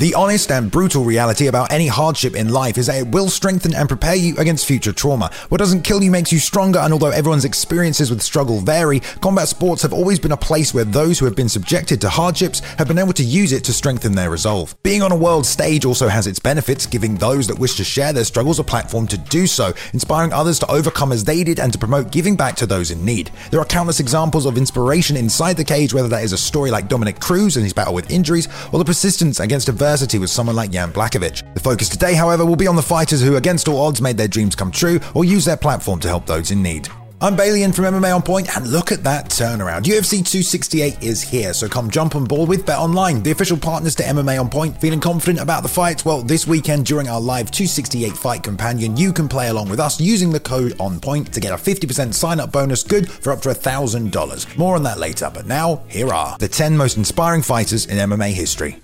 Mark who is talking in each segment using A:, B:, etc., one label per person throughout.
A: The honest and brutal reality about any hardship in life is that it will strengthen and prepare you against future trauma. What doesn't kill you makes you stronger, and although everyone's experiences with struggle vary, combat sports have always been a place where those who have been subjected to hardships have been able to use it to strengthen their resolve. Being on a world stage also has its benefits, giving those that wish to share their struggles a platform to do so, inspiring others to overcome as they did and to promote giving back to those in need. There are countless examples of inspiration inside the cage, whether that is a story like Dominick Cruz and his battle with injuries, or the persistence against adversity adversity with someone like Jan Blachowicz. The focus today, however, will be on the fighters who, against all odds, made their dreams come true or use their platform to help those in need. I'm Balian from MMA On Point, and look at that turnaround. UFC 268 is here, so come jump on board with Bet Online, the official partners to MMA On Point. Feeling confident about the fights? Well, this weekend during our live 268 fight companion, you can play along with us using the code On Point to get a 50% sign up bonus good for up to $1,000. More on that later, but now, here are the 10 most inspiring fighters in MMA history.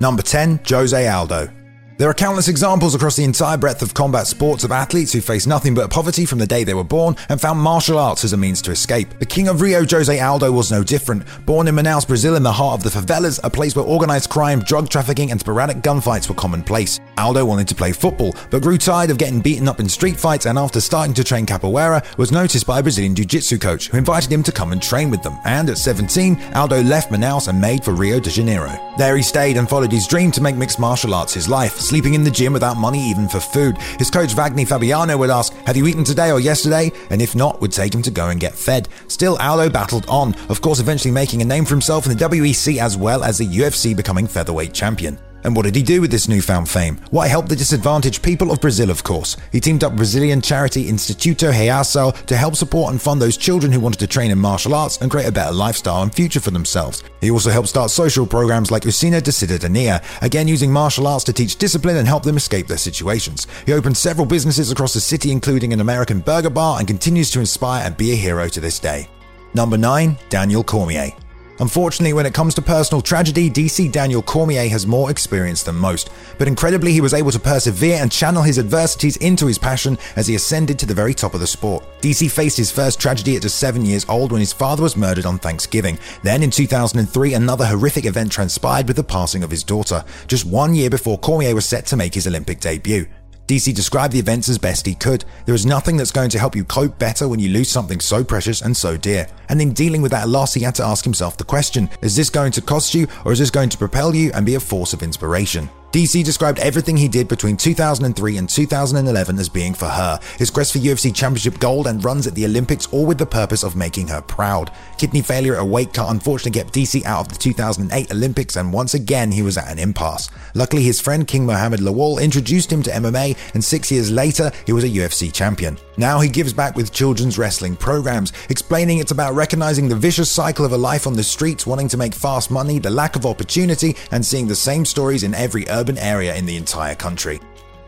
A: Number 10, Jose Aldo. There are countless examples across the entire breadth of combat sports of athletes who faced nothing but poverty from the day they were born and found martial arts as a means to escape. The king of Rio, Jose Aldo, was no different. Born in Manaus, Brazil, in the heart of the favelas, a place where organized crime, drug trafficking, and sporadic gunfights were commonplace. Aldo wanted to play football, but grew tired of getting beaten up in street fights and after starting to train capoeira, was noticed by a Brazilian jiu-jitsu coach who invited him to come and train with them. And at 17, Aldo left Manaus and made for Rio de Janeiro. There he stayed and followed his dream to make mixed martial arts his life, sleeping in the gym without money even for food. His coach Wagner Fabiano would ask, Have you eaten today or yesterday? And if not, would take him to go and get fed. Still, Aldo battled on, of course, eventually making a name for himself in the WEC as well as the UFC becoming featherweight champion. And what did he do with this newfound fame? Why help the disadvantaged people of Brazil, of course. He teamed up Brazilian charity Instituto Reação to help support and fund those children who wanted to train in martial arts and create a better lifestyle and future for themselves. He also helped start social programs like Usina de Cidadania, again using martial arts to teach discipline and help them escape their situations. He opened several businesses across the city, including an American burger bar, and continues to inspire and be a hero to this day. Number 9. Daniel Cormier. Unfortunately, when it comes to personal tragedy, DC Daniel Cormier has more experience than most. But incredibly, he was able to persevere and channel his adversities into his passion as he ascended to the very top of the sport. DC faced his first tragedy at just seven years old when his father was murdered on Thanksgiving. Then in 2003, another horrific event transpired with the passing of his daughter, just one year before Cormier was set to make his Olympic debut. DC described the events as best he could. There is nothing that's going to help you cope better when you lose something so precious and so dear. And in dealing with that loss, he had to ask himself the question is this going to cost you, or is this going to propel you and be a force of inspiration? DC described everything he did between 2003 and 2011 as being for her, his quest for UFC Championship gold and runs at the Olympics, all with the purpose of making her proud. Kidney failure at a weight cut unfortunately kept DC out of the 2008 Olympics, and once again he was at an impasse. Luckily, his friend King Muhammed Lawal introduced him to MMA, and six years later, he was a UFC champion. Now he gives back with children's wrestling programs, explaining it's about recognizing the vicious cycle of a life on the streets, wanting to make fast money, the lack of opportunity, and seeing the same stories in every urban urban area in the entire country.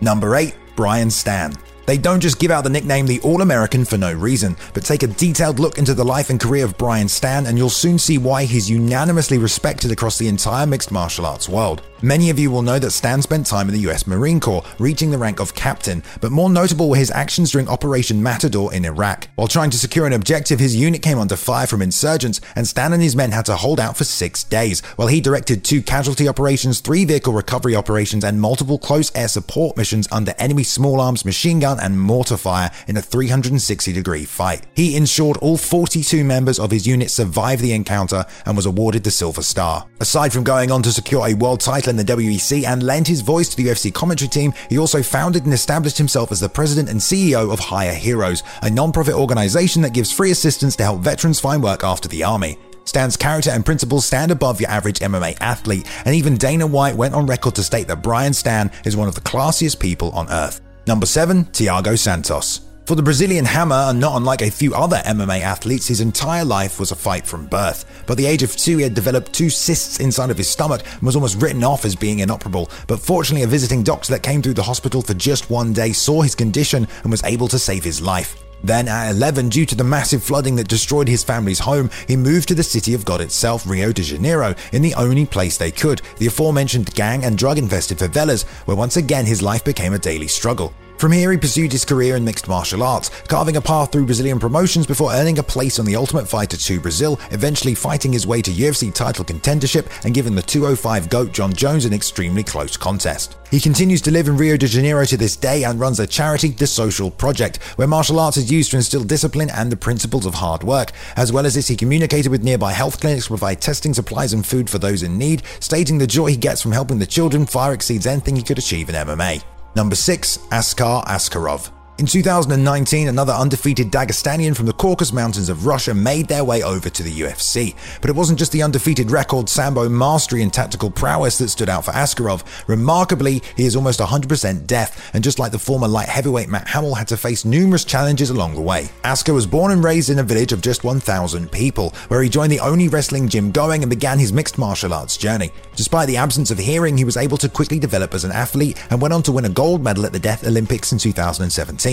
A: Number 8. Brian Stann. They don't just give out the nickname the All American for no reason, but take a detailed look into the life and career of Brian Stann, and you'll soon see why he's unanimously respected across the entire mixed martial arts world. Many of you will know that Stann spent time in the US Marine Corps, reaching the rank of captain, but more notable were his actions during Operation Matador in Iraq. While trying to secure an objective, his unit came under fire from insurgents, and Stann and his men had to hold out for six days, while he directed two casualty operations, three vehicle recovery operations, and multiple close air support missions under enemy small arms, machine and mortar fire in a 360 degree fight. He ensured all 42 members of his unit survived the encounter and was awarded the Silver Star. Aside from going on to secure a world title, in the WEC and lend his voice to the UFC commentary team, he also founded and established himself as the president and CEO of Hire Heroes, a non-profit organization that gives free assistance to help veterans find work after the army. Stann's character and principles stand above your average MMA athlete, and even Dana White went on record to state that Brian Stann is one of the classiest people on earth. Number 7, Thiago Santos. For the Brazilian Hammer, and not unlike a few other MMA athletes, his entire life was a fight from birth. By the age of two, he had developed two cysts inside of his stomach and was almost written off as being inoperable. But fortunately, a visiting doctor that came through the hospital for just one day saw his condition and was able to save his life. Then, at 11, due to the massive flooding that destroyed his family's home, he moved to the city of God itself, Rio de Janeiro, in the only place they could, the aforementioned gang and drug infested favelas, where once again his life became a daily struggle. From here, he pursued his career in mixed martial arts, carving a path through Brazilian promotions before earning a place on the Ultimate Fighter 2 Brazil, eventually fighting his way to UFC title contendership and giving the 205 GOAT Jon Jones an extremely close contest. He continues to live in Rio de Janeiro to this day and runs a charity, The Social Project, where martial arts is used to instill discipline and the principles of hard work. As well as this, he communicated with nearby health clinics to provide testing supplies and food for those in need, stating the joy he gets from helping the children far exceeds anything he could achieve in MMA. Number 6. Askar Askarov. In 2019, another undefeated Dagestanian from the Caucasus Mountains of Russia made their way over to the UFC. But it wasn't just the undefeated record, sambo mastery, and tactical prowess that stood out for Askarov. Remarkably, he is almost 100% deaf, and just like the former light heavyweight Matt Hamill had to face numerous challenges along the way. Askar was born and raised in a village of just 1,000 people, where he joined the only wrestling gym going and began his mixed martial arts journey. Despite the absence of hearing, he was able to quickly develop as an athlete and went on to win a gold medal at the Deaf Olympics in 2017.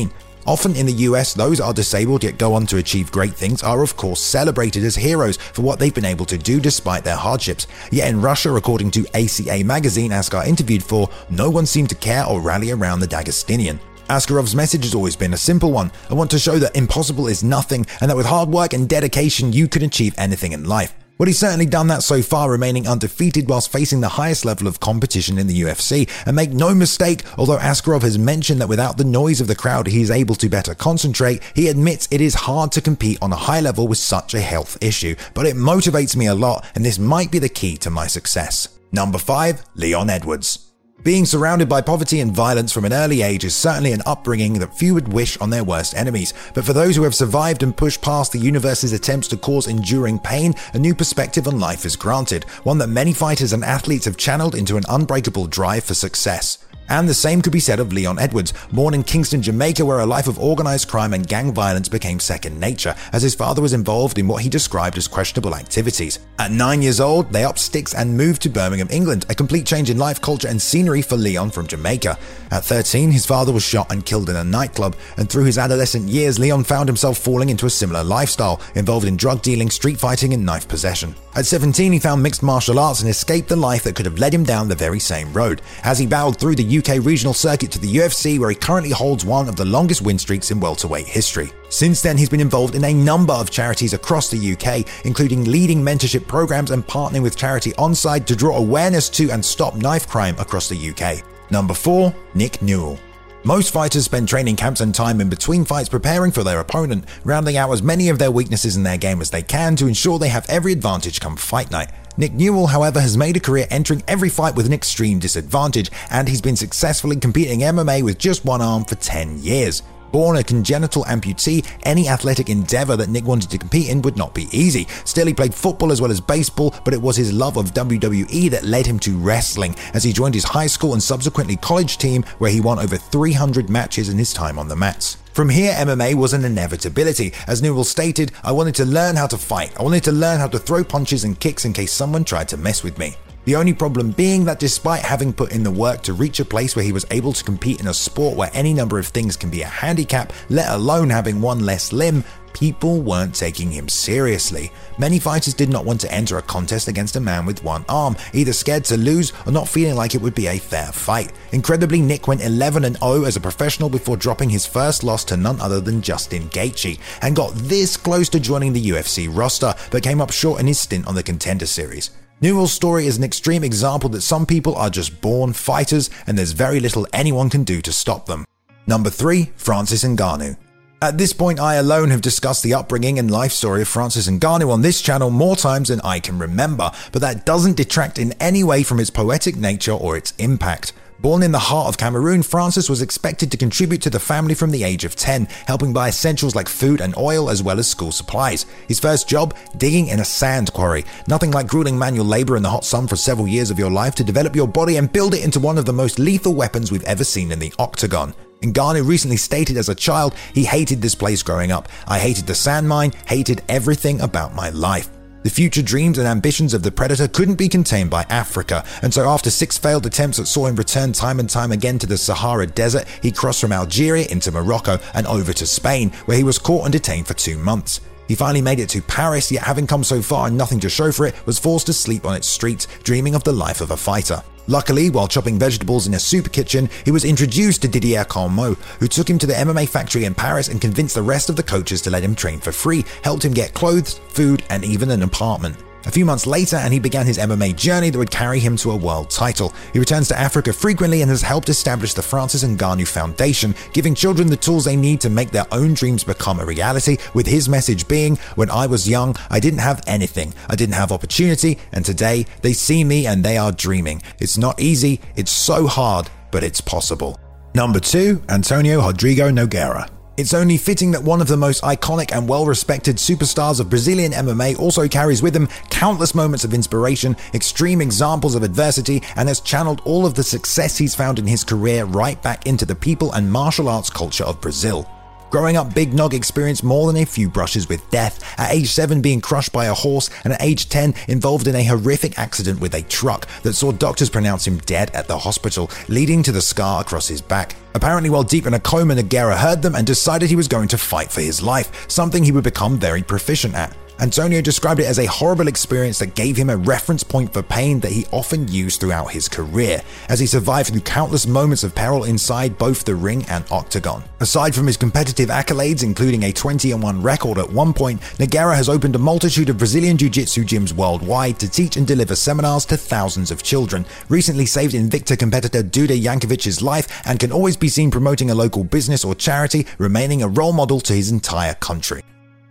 A: Often in the US, those are disabled yet go on to achieve great things are of course celebrated as heroes for what they've been able to do despite their hardships. Yet in Russia, according to ACA magazine Askar interviewed for, no one seemed to care or rally around the Dagestanian. Askarov's message has always been a simple one. I want to show that impossible is nothing and that with hard work and dedication you can achieve anything in life. Well, he's certainly done that so far, remaining undefeated whilst facing the highest level of competition in the UFC. And make no mistake, although Askarov has mentioned that without the noise of the crowd he is able to better concentrate, he admits it is hard to compete on a high level with such a health issue. But it motivates me a lot, and this might be the key to my success. Number 5. Leon Edwards. Being surrounded by poverty and violence from an early age is certainly an upbringing that few would wish on their worst enemies. But for those who have survived and pushed past the universe's attempts to cause enduring pain, a new perspective on life is granted, one that many fighters and athletes have channeled into an unbreakable drive for success. And the same could be said of Leon Edwards, born in Kingston, Jamaica, where a life of organized crime and gang violence became second nature, as his father was involved in what he described as questionable activities. At nine years old, they upped sticks and moved to Birmingham, England, a complete change in life, culture, and scenery for Leon from Jamaica. At 13, his father was shot and killed in a nightclub, and through his adolescent years, Leon found himself falling into a similar lifestyle, involved in drug dealing, street fighting, and knife possession. At 17, he found mixed martial arts and escaped the life that could have led him down the very same road, as he battled through the UK regional circuit to the UFC, where he currently holds one of the longest win streaks in welterweight history. Since then, he's been involved in a number of charities across the UK, including leading mentorship programs and partnering with charity Onside to draw awareness to and stop knife crime across the UK. Number 4. Nick Newell. Most fighters spend training camps and time in between fights preparing for their opponent, rounding out as many of their weaknesses in their game as they can to ensure they have every advantage come fight night. Nick Newell, however, has made a career entering every fight with an extreme disadvantage, and he's been successfully competing MMA with just one arm for 10 years. Born a congenital amputee, any athletic endeavor that Nick wanted to compete in would not be easy. Still, he played football as well as baseball, but it was his love of WWE that led him to wrestling, as he joined his high school and subsequently college team, where he won over 300 matches in his time on the mats. From here, MMA was an inevitability. As Newell stated, I wanted to learn how to fight. I wanted to learn how to throw punches and kicks in case someone tried to mess with me. The only problem being that despite having put in the work to reach a place where he was able to compete in a sport where any number of things can be a handicap, let alone having one less limb, people weren't taking him seriously. Many fighters did not want to enter a contest against a man with one arm, either scared to lose or not feeling like it would be a fair fight. Incredibly, Nick went 11 0 as a professional before dropping his first loss to none other than Justin Gaethje, and got this close to joining the UFC roster, but came up short in his stint on the Contender Series. Newell's story is an extreme example that some people are just born fighters and there's very little anyone can do to stop them. Number 3. Francis Ngannou. At this point, I alone have discussed the upbringing and life story of Francis Ngannou on this channel more times than I can remember, but that doesn't detract in any way from its poetic nature or its impact. Born in the heart of Cameroon, Francis was expected to contribute to the family from the age of 10, helping buy essentials like food and oil as well as school supplies. His first job, digging in a sand quarry. Nothing like grueling manual labor in the hot sun for several years of your life to develop your body and build it into one of the most lethal weapons we've ever seen in the octagon. Ngannou recently stated as a child he hated this place growing up. I hated the sand mine, hated everything about my life. The future dreams and ambitions of the Predator couldn't be contained by Africa, and so after six failed attempts that saw him return time and time again to the Sahara Desert, he crossed from Algeria into Morocco and over to Spain, where he was caught and detained for two months. He finally made it to Paris, yet having come so far and nothing to show for it, was forced to sleep on its streets, dreaming of the life of a fighter. Luckily, while chopping vegetables in a soup kitchen, he was introduced to Didier Carmont, who took him to the MMA factory in Paris and convinced the rest of the coaches to let him train for free, helped him get clothes, food, and even an apartment. A few months later, and he began his MMA journey that would carry him to a world title. He returns to Africa frequently and has helped establish the Francis Ngannou Foundation, giving children the tools they need to make their own dreams become a reality, with his message being, When I was young, I didn't have anything. I didn't have opportunity, and today they see me and they are dreaming. It's not easy, it's so hard, but it's possible. Number 2, Antonio Rodrigo Nogueira. It's only fitting that one of the most iconic and well respected superstars of Brazilian MMA also carries with him countless moments of inspiration, extreme examples of adversity, and has channeled all of the success he's found in his career right back into the people and martial arts culture of Brazil. Growing up, Big Nog experienced more than a few brushes with death, at age 7 being crushed by a horse, and at age 10 involved in a horrific accident with a truck that saw doctors pronounce him dead at the hospital, leading to the scar across his back. Apparently, while deep in a coma, Nogueira heard them and decided he was going to fight for his life, something he would become very proficient at. Antonio described it as a horrible experience that gave him a reference point for pain that he often used throughout his career, as he survived through countless moments of peril inside both the ring and octagon. Aside from his competitive accolades, including a 20 1 record at one point, Nogueira has opened a multitude of Brazilian Jiu Jitsu gyms worldwide to teach and deliver seminars to thousands of children, recently saved Invicta competitor Duda Yankovich's life, and can always be seen promoting a local business or charity, remaining a role model to his entire country.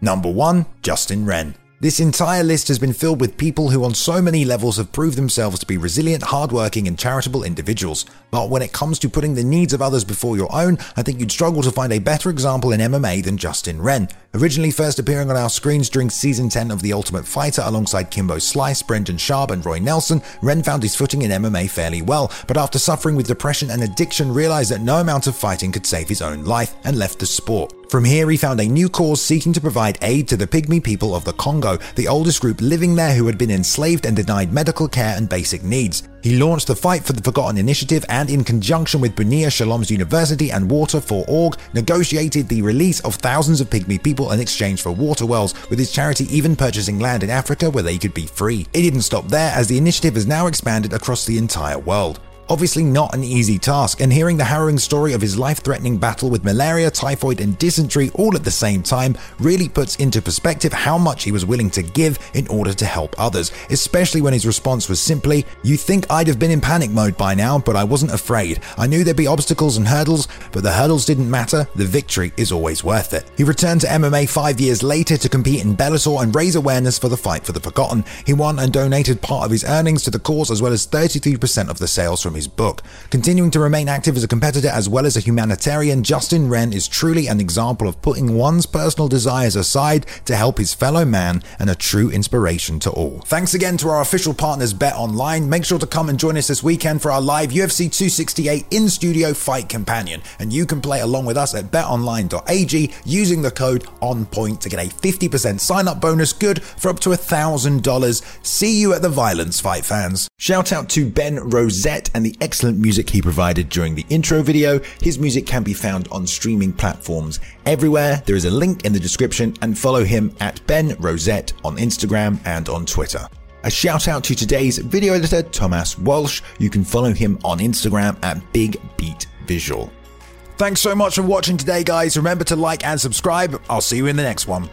A: Number 1. Justin Wren. This entire list has been filled with people who, on so many levels, have proved themselves to be resilient, hardworking, and charitable individuals. But when it comes to putting the needs of others before your own, I think you'd struggle to find a better example in MMA than Justin Wren. Originally first appearing on our screens during season 10 of The Ultimate Fighter alongside Kimbo Slice, Brendan Schaub, and Roy Nelson, Wren found his footing in MMA fairly well, but after suffering with depression and addiction, realized that no amount of fighting could save his own life and left the sport. From here, he found a new cause seeking to provide aid to the Pygmy people of the Congo, the oldest group living there who had been enslaved and denied medical care and basic needs. He launched the Fight for the Forgotten initiative and, in conjunction with Bunia Shalom's University and Water for Org, negotiated the release of thousands of Pygmy people in exchange for water wells, with his charity even purchasing land in Africa where they could be free. It didn't stop there, as the initiative has now expanded across the entire world. Obviously, not an easy task, and hearing the harrowing story of his life threatening battle with malaria, typhoid, and dysentery all at the same time really puts into perspective how much he was willing to give in order to help others, especially when his response was simply, You think I'd have been in panic mode by now, but I wasn't afraid. I knew there'd be obstacles and hurdles, but the hurdles didn't matter, the victory is always worth it. He returned to MMA five years later to compete in Bellator and raise awareness for the fight for the forgotten. He won and donated part of his earnings to the cause as well as 33% of the sales from from his book. Continuing to remain active as a competitor as well as a humanitarian, Justin Wren is truly an example of putting one's personal desires aside to help his fellow man and a true inspiration to all. Thanks again to our official partners Bet Online. Make sure to come and join us this weekend for our live UFC 268 in studio fight companion, and you can play along with us at betonline.ag using the code ONPOINT to get a 50% sign up bonus good for up to $1,000. See you at the Violence Fight fans. Shout out to Ben Rosette and the excellent music he provided during the intro video. His music can be found on streaming platforms everywhere. There is a link in the description and follow him at Ben Rosette on Instagram and on Twitter. A shout out to today's video editor, Thomas Walsh. You can follow him on Instagram at Big Beat Visual. Thanks so much for watching today, guys. Remember to like and subscribe. I'll see you in the next one.